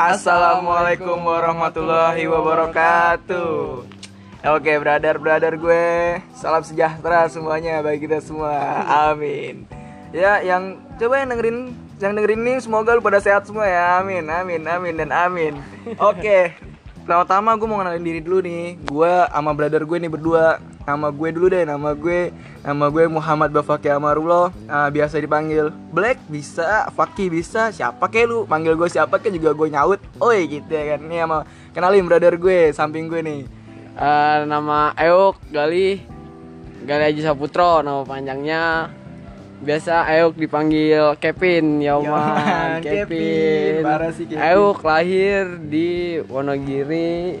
Assalamualaikum warahmatullahi wabarakatuh. Oke, brother-brother gue, salam sejahtera semuanya bagi kita semua. Amin. Ya, yang coba yang dengerin yang dengerin ini semoga lu pada sehat semua ya. Amin, amin, amin dan amin. Oke. Pertama-tama gue mau kenalin diri dulu nih. Gue sama brother gue nih berdua. Nama gue dulu deh, nama gue nama gue Muhammad Bafaki Amarullah. Ah, biasa dipanggil Black bisa, Faki bisa, siapa kek lu? Panggil gue siapa kek juga gue nyaut. Oi gitu ya kan. Nih sama kenalin brother gue samping gue nih. Eh, nama Euk Gali Gali Haji Saputro nama panjangnya biasa Euk dipanggil Kevin Yoman Kevin. Kevin Parah sih, Kevin. Euk lahir di Wonogiri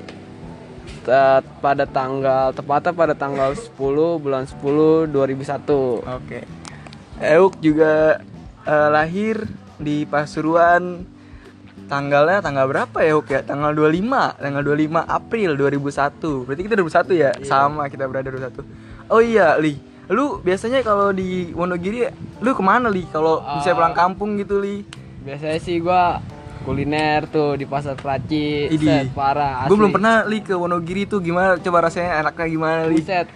te- pada tanggal tepatnya pada tanggal 10 bulan 10 2001 Oke. Euk juga eh, lahir di Pasuruan tanggalnya tanggal berapa ya Euk ya? Tanggal 25, tanggal 25 April 2001. Berarti kita 2001 ya? Sama kita berada 21. Oh iya, Li. Lu biasanya kalau di Wonogiri lu ke mana Li? Kalau bisa pulang kampung gitu Li? biasanya sih gua kuliner tuh di pasar Praci Idi. set parah Gue belum pernah Li ke Wonogiri tuh gimana? Coba rasanya enaknya gimana Li? Buset.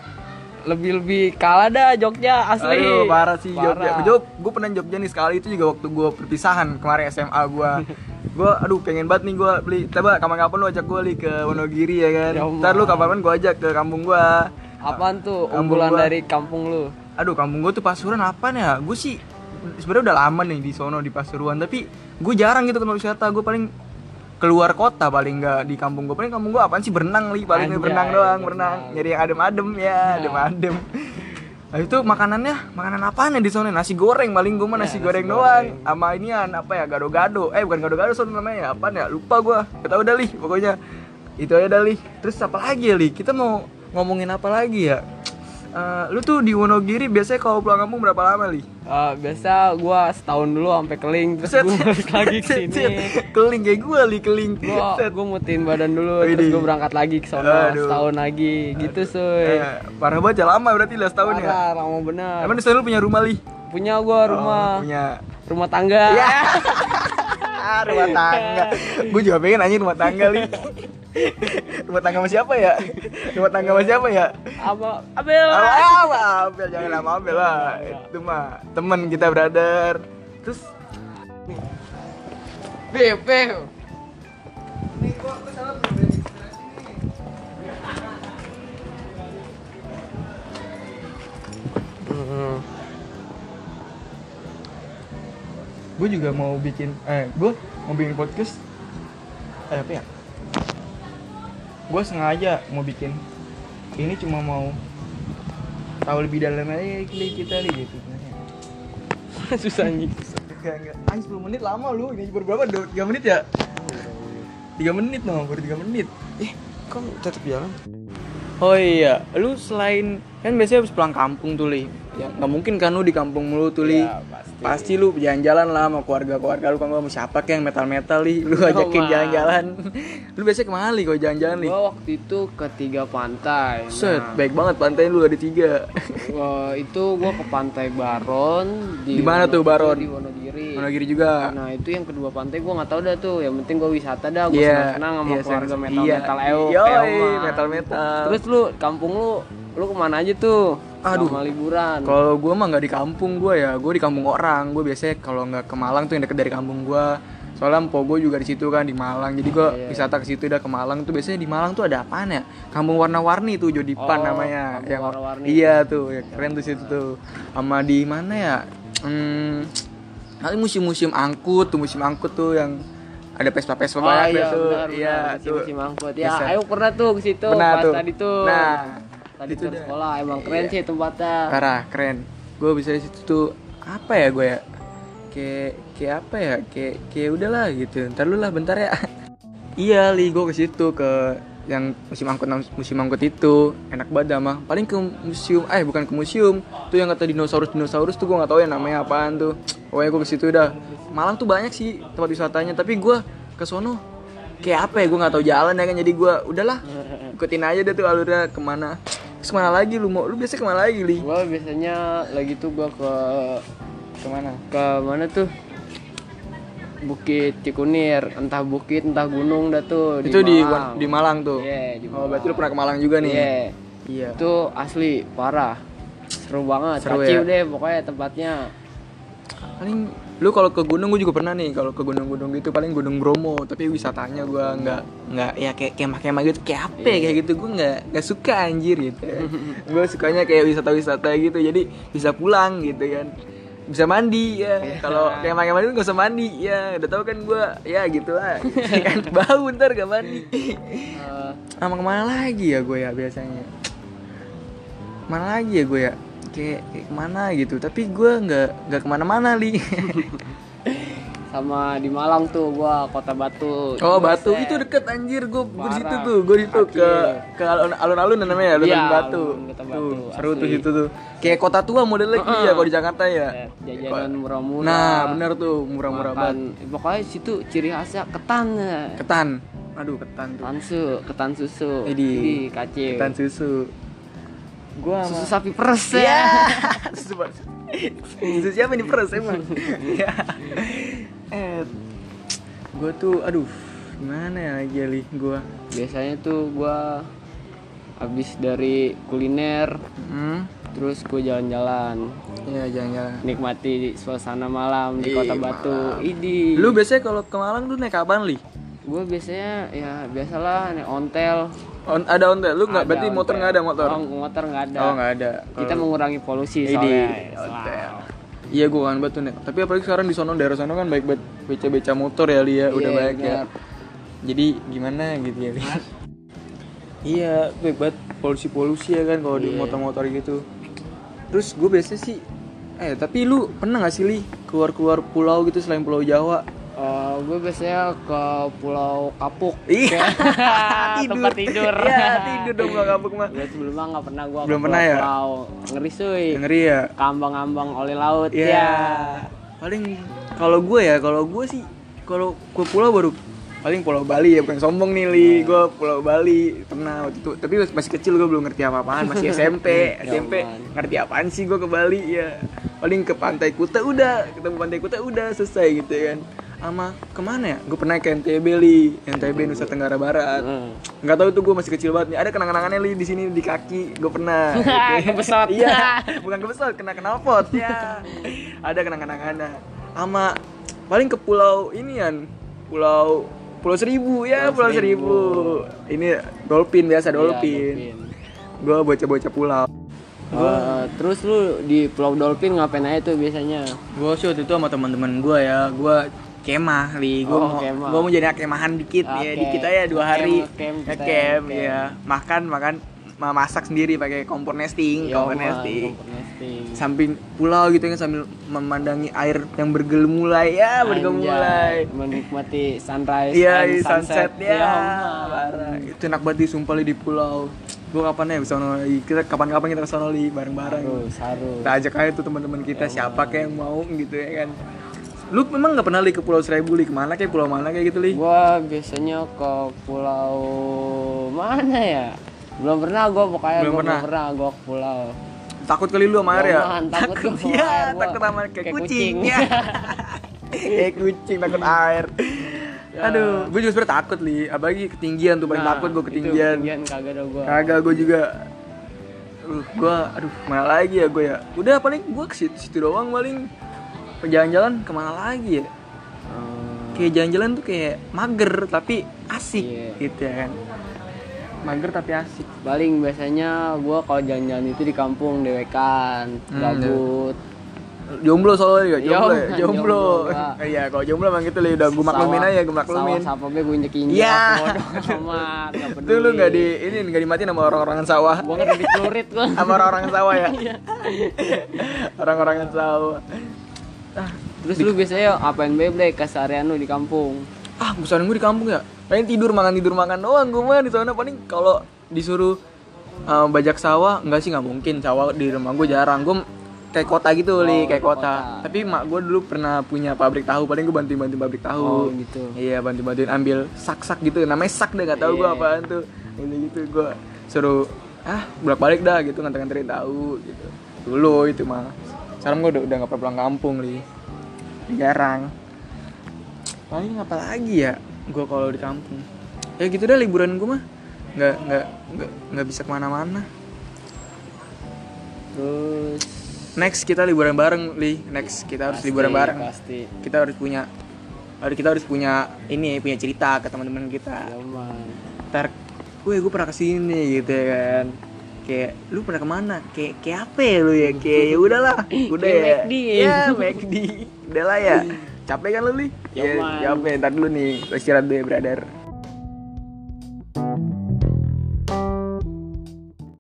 Lebih-lebih kalah dah Jogja asli. Aduh parah sih Jogja. Parah. Jog, gue pernah Jogja nih sekali itu juga waktu gue perpisahan kemarin SMA gue. gue aduh pengen banget nih gue beli. Coba kapan-kapan lu ajak gue li ke Wonogiri ya kan. Ya. Ntar lu kapan-kapan gue ajak ke kampung gue. Apaan tuh Kampung unggulan gua. dari kampung lu? Aduh kampung gue tuh Pasuruan apa ya? Gue sih sebenarnya udah lama nih di sono di Pasuruan tapi gue jarang gitu ke tempat wisata. Gue paling keluar kota paling nggak di kampung gue paling kampung gue apaan sih? Berenang li paling Anjay, berenang doang berenang. berenang. Nyari yang adem-adem ya Ya. adem-adem. Nah itu makanannya makanan apaan ya di sana nasi goreng paling gue mah Ya, nasi nasi goreng doang. Sama inian apa ya gado-gado. Eh bukan gado-gado soalnya namanya apaan ya? Lupa gue kita udah li pokoknya. Itu aja dah li. Terus apa lagi ya li? Kita mau ngomongin apa lagi ya Eh, lu tuh di Wonogiri biasanya kalau pulang kampung berapa lama li Eh, biasa gua setahun dulu sampai keling terus Set. gua balik lagi ke sini. keling kayak gue li keling Gua Set. gua mutin badan dulu Widih. terus gua berangkat lagi ke Aduh. setahun lagi gitu suy. Eh, parah banget ya lama berarti lah setahun ya Parah, lama bener. emang di sana lu punya rumah li Punya gua rumah Oh, punya rumah tangga. Ya. rumah tangga. Gue juga pengen nanya rumah tangga li. rumah tangga sama siapa ya? Rumah tangga sama siapa ya? Apa Abel? Apa? Abel jangan nama Abel lah. Itu mah temen kita brother. Terus Bel. Hmm. gue juga mau bikin eh gue mau bikin podcast eh apa ya? Gue sengaja mau bikin ini cuma mau tahu lebih dalam aja kita li gitu. Susah nih. Enggak, enggak. Anjing 10 menit lama lu. Ini baru berapa? 3 menit ya? 3 menit no, baru 3 menit. Eh, kok tetap jalan? Oh iya, lu selain kan biasanya habis pulang kampung tuh li. Ya nggak mungkin kan lu di kampung mulu tuh li. Ya, pasti. Pasti lu jalan-jalan lah sama keluarga-keluarga lu kan gua sama siapa kayak yang metal-metal li. Lu ajakin Mah. jalan-jalan. lu biasanya ke mana li kalau jalan-jalan li? Gua waktu itu ke tiga pantai. Set, Nah, baik banget pantai lu ada tiga. Wah, itu gua ke Pantai Baron Di mana tuh, Baron? Di Wonogiri. Wonogiri juga. Nah, itu yang kedua pantai gua nggak tahu dah tuh. Yang penting gua wisata dah, gua Iya, senang-senang sama iya, keluarga senang- metal iya. metal euk, Yoi, metal-metal. Terus lu kampung lu lu ke mana aja tuh? Aduh. Selama liburan. Kalau gue mah nggak di kampung gue ya, gue di kampung orang. Gue biasanya kalau nggak ke Malang tuh yang deket dari kampung gue. Soalnya empo gue juga di situ kan di Malang. Jadi gue Iya. wisata ke situ udah ke Malang tuh biasanya di Malang tuh ada apaan ya? Kampung warna-warni tuh Jodipan Oh, namanya. Yang warna-warni. Iya tuh, ya, keren tuh situ tuh. Sama di mana ya? Hmm, kali museum-museum angkut tuh museum angkut tuh yang ada pespa-pespa Oh banyak iya, tuh. benar, Iya, benar. tuh. Musim angkut. Ya, ayo pernah tuh ke situ Pernah pas tuh. tadi tuh. Nah, tadi tuh sekolah emang keren Iya. sih tempatnya. Parah, keren. Gue bisa di situ tuh apa ya gue ya? Kayak kayak apa ya? Kayak kayak udahlah gitu. Ntar lu lah bentar ya. iya, li gue ke situ ke yang musim angkut musim angkut itu enak banget mah paling ke museum eh bukan ke museum tuh yang kata dinosaurus dinosaurus tuh gue nggak tahu ya namanya apaan tuh pokoknya gue ke situ dah Malang tuh banyak sih tempat wisatanya tapi gue ke sono kayak apa ya gue nggak tahu jalan ya kan jadi gue udahlah ikutin aja deh tuh alurnya ke mana ke mana lagi lu mau lu biasa ke mana lagi li Gua biasanya lagi tuh gua ke ke mana ke mana tuh? Bukit Cikunir, entah bukit entah gunung dah tuh itu di Malang. di Malang tuh Iya, di oh berarti lu Malang. pernah ke Malang juga nih Iya. iya Itu asli parah. Seru banget. Seru Kacau ya? deh pokoknya tempatnya. paling lu kalau ke gunung gue juga pernah nih kalau ke gunung-gunung gitu paling gunung Bromo tapi wisatanya gue nggak nggak ya kayak kemah-kemah gitu kayak apa ya, kayak gitu gue nggak nggak suka anjir gitu. Gue sukanya kayak wisata-wisata gitu jadi bisa pulang gitu kan. Bisa mandi ya. Kalau kemah-kemah itu nggak usah mandi ya. Udah tau kan gue ya gitu lah kan bau ntar gak mandi. Sama ke mana lagi ya gue ya biasanya? Mana lagi ya gue ya kayak, kayak ke mana gitu. Tapi gue nggak nggak ke mana-mana li. Sama di Malang tuh gua Kota Batu. oh batu. Buset. itu deket anjir. Gue di situ tuh. Gue di situ ke ke alun- alun-alun namanya alun-alun Iya, batu. alun-alun Kota tuh Batu, seru tuh situ tuh. Kayak kota tua modelnya gitu ya kalau di Jakarta ya. Set, Jajanan murah-murah. nah bener tuh murah-murah banget. Makan, pokoknya situ ciri khasnya ketan. Ya. ketan. Aduh ketan tuh. Ketan su, ketan susu. Kacau. ketan susu gue Susu sapi peres Iya. ya. susu banget. Susu siapa nih peres emang? Iya. eh, gue tuh, aduh, gimana ya Ali? Gue, Biasanya tuh gua habis dari kuliner hmm, terus gue jalan-jalan ya jangan-jangan. nikmati suasana malam di Ih, kota Batu. malam. Idi. Lu biasanya kalau ke Malang tuh naik kapan li? gue biasanya ya biasalah naik ontel. On, ada ontel, lu nggak? Berarti motor ontel. nggak ada motor? Oh, motor nggak ada. Oh nggak ada. Kita Kalau- mengurangi polusi Idi, soalnya. ontel. Iya gue kan batu nih. Tapi apalagi sekarang di sono daerah sono kan baik banget beca-beca motor ya li ya, udah Iya, banyak ya. benar. Jadi gimana gitu ya? Iya, baik banget polusi-polusi ya kan kalau di Iya. motor-motor gitu. Terus gue biasanya sih, eh tapi lu pernah gak sih li keluar-keluar pulau gitu selain Pulau Jawa? Gue biasanya ke Pulau Kapuk. Iya, Tempat tidur. Iya tidur dong gak kapok mah. Gue sebelumnya nggak pernah gue Belum pernah ya? Pulau ngeri suy. Ngeri ya. Kambang-ambang oleh laut Iya. ya. Paling kalau gue ya, kalau gue sih kalau ke pulau baru paling Pulau Bali ya bukan sombong nih li Iya. gue Pulau Bali pernah waktu itu tapi masih kecil gue belum ngerti apa apaan masih SMP Ya SMP ngerti apaan sih gue ke Bali ya paling ke Pantai Kuta udah ketemu Pantai Kuta udah selesai gitu ya kan sama ke mana ya? Gue pernah ke NTB li. NTB Nusa Tenggara Barat. Hmm. nggak tahu tuh gue masih kecil banget nih. Ada kenang-kenangannya li di sini di kaki. Gue pernah. Kebesot. iya. Bukan kebesot kena knalpot. Ya. Ada kenang-kenangannya. Sama paling ke pulau ini kan pulau pulau seribu. Ya pulau, Pulau seribu. ini dolphin biasa Iya, dolphin gue bocah-bocah pulau. Eh, terus lu di Pulau Dolphin ngapain aja tuh biasanya? gue sih waktu itu sama teman-teman gue ya. Gue kemah li. Gue Oh, mau kemah. gue mau jadi anak kemahan dikit ya Oke. dikit aja dua hari. Ngecamp, ngecamp kita ya, ya makan makan ma- masak sendiri pakai kompor nesting Yo, kompor nesting. kompor nesting. samping pulau gitu kan sambil memandangi air yang bergelumulai ya bergelumulai menikmati sunrise iya and iya, sunset, ya. Man. parah. itu enak banget di sumpah li di pulau. Gua kapan ya sono lagi kita kapan-kapan kita ke sono li bareng-bareng. Harus, harus. kita ajak aja tuh teman-teman kita siapa kayak yang mau gitu ya kan lu memang nggak pernah li ke pulau seribu li ke mana kayak pulau mana kayak gitu li? Gua biasanya ke pulau mana ya? Belum pernah gua pokoknya Belum gua pernah? belum pernah. gua ke pulau. takut kali lu sama air ya takut sama ya air, takut sama kayak, kayak kucing, kucing. ya kayak kucing takut air. Aduh gue juga sebenernya takut li. Apalagi ketinggian tuh paling Nah, takut gue itu ketinggian. ketinggian kagak ada gua. kagak gue juga. Uh, gue aduh mana lagi ya gue ya? Udah paling gue ke situ, situ doang paling jalan-jalan ke mana lagi ya Hmm, kayak jalan-jalan tuh kayak mager tapi asik Iya. gitu ya kan mager tapi asik paling biasanya gua kalau jalan-jalan itu di kampung dewekan, Hmm, gabut. jomblo soalnya ya jomblo ya Iya, jomblo iya kalau jomblo emang gitu li udah gue maklumin aja gue maklumin Sawah gue injek-injek. Iya. Bodoh amat, nggak itu lu nggak di ini nggak dimatiin sama orang-orangan sawah Gua kan di celurit gua. sama orang-orangan sawah ya Iya. orang-orangan sawah Terus lu biasanya apain beblek keseharian lu di kampung? ah bosan gue di kampung ya? Paling tidur makan tidur makan doang gue mah di sana. Paling kalau disuruh uh, bajak sawah enggak sih nggak mungkin. Sawah di rumah gue jarang. Gue kayak kota gitu Oh, li kayak di kota. kota. tapi mak gue dulu pernah punya pabrik tahu. Paling gue bantuin bantuin pabrik tahu. Oh, gitu. iya bantuin bantuin ambil sak sak gitu. Namanya sak deh nggak tahu gue Iya. apaan tuh. Gitu gitu gue suruh ah bolak balik dah gitu nganter nganterin tahu gitu. Dulu itu mah. Sekarang gue udah udah nggak pernah pulang kampung li jarang. Paling apa lagi ya gue kalau di kampung. Ya gitu dah liburan gue mah. Nggak nggak nggak nggak bisa ke mana-mana. Terus? Next kita liburan bareng li. Next kita harus pasti, liburan bareng. pasti. Kita harus punya harus kita harus punya ini punya cerita ke teman-teman kita. Ntar gue gue pernah ke sini gitu ya kan kayak lu pernah ke mana? Kayak kayak apa ya lu ya? Kayak ya udahlah udah ya. McD. ya McD. Udahlah ya. Capek kan lu li Ya, ya Man. capek ntar dulu nih istirahat dulu ya brother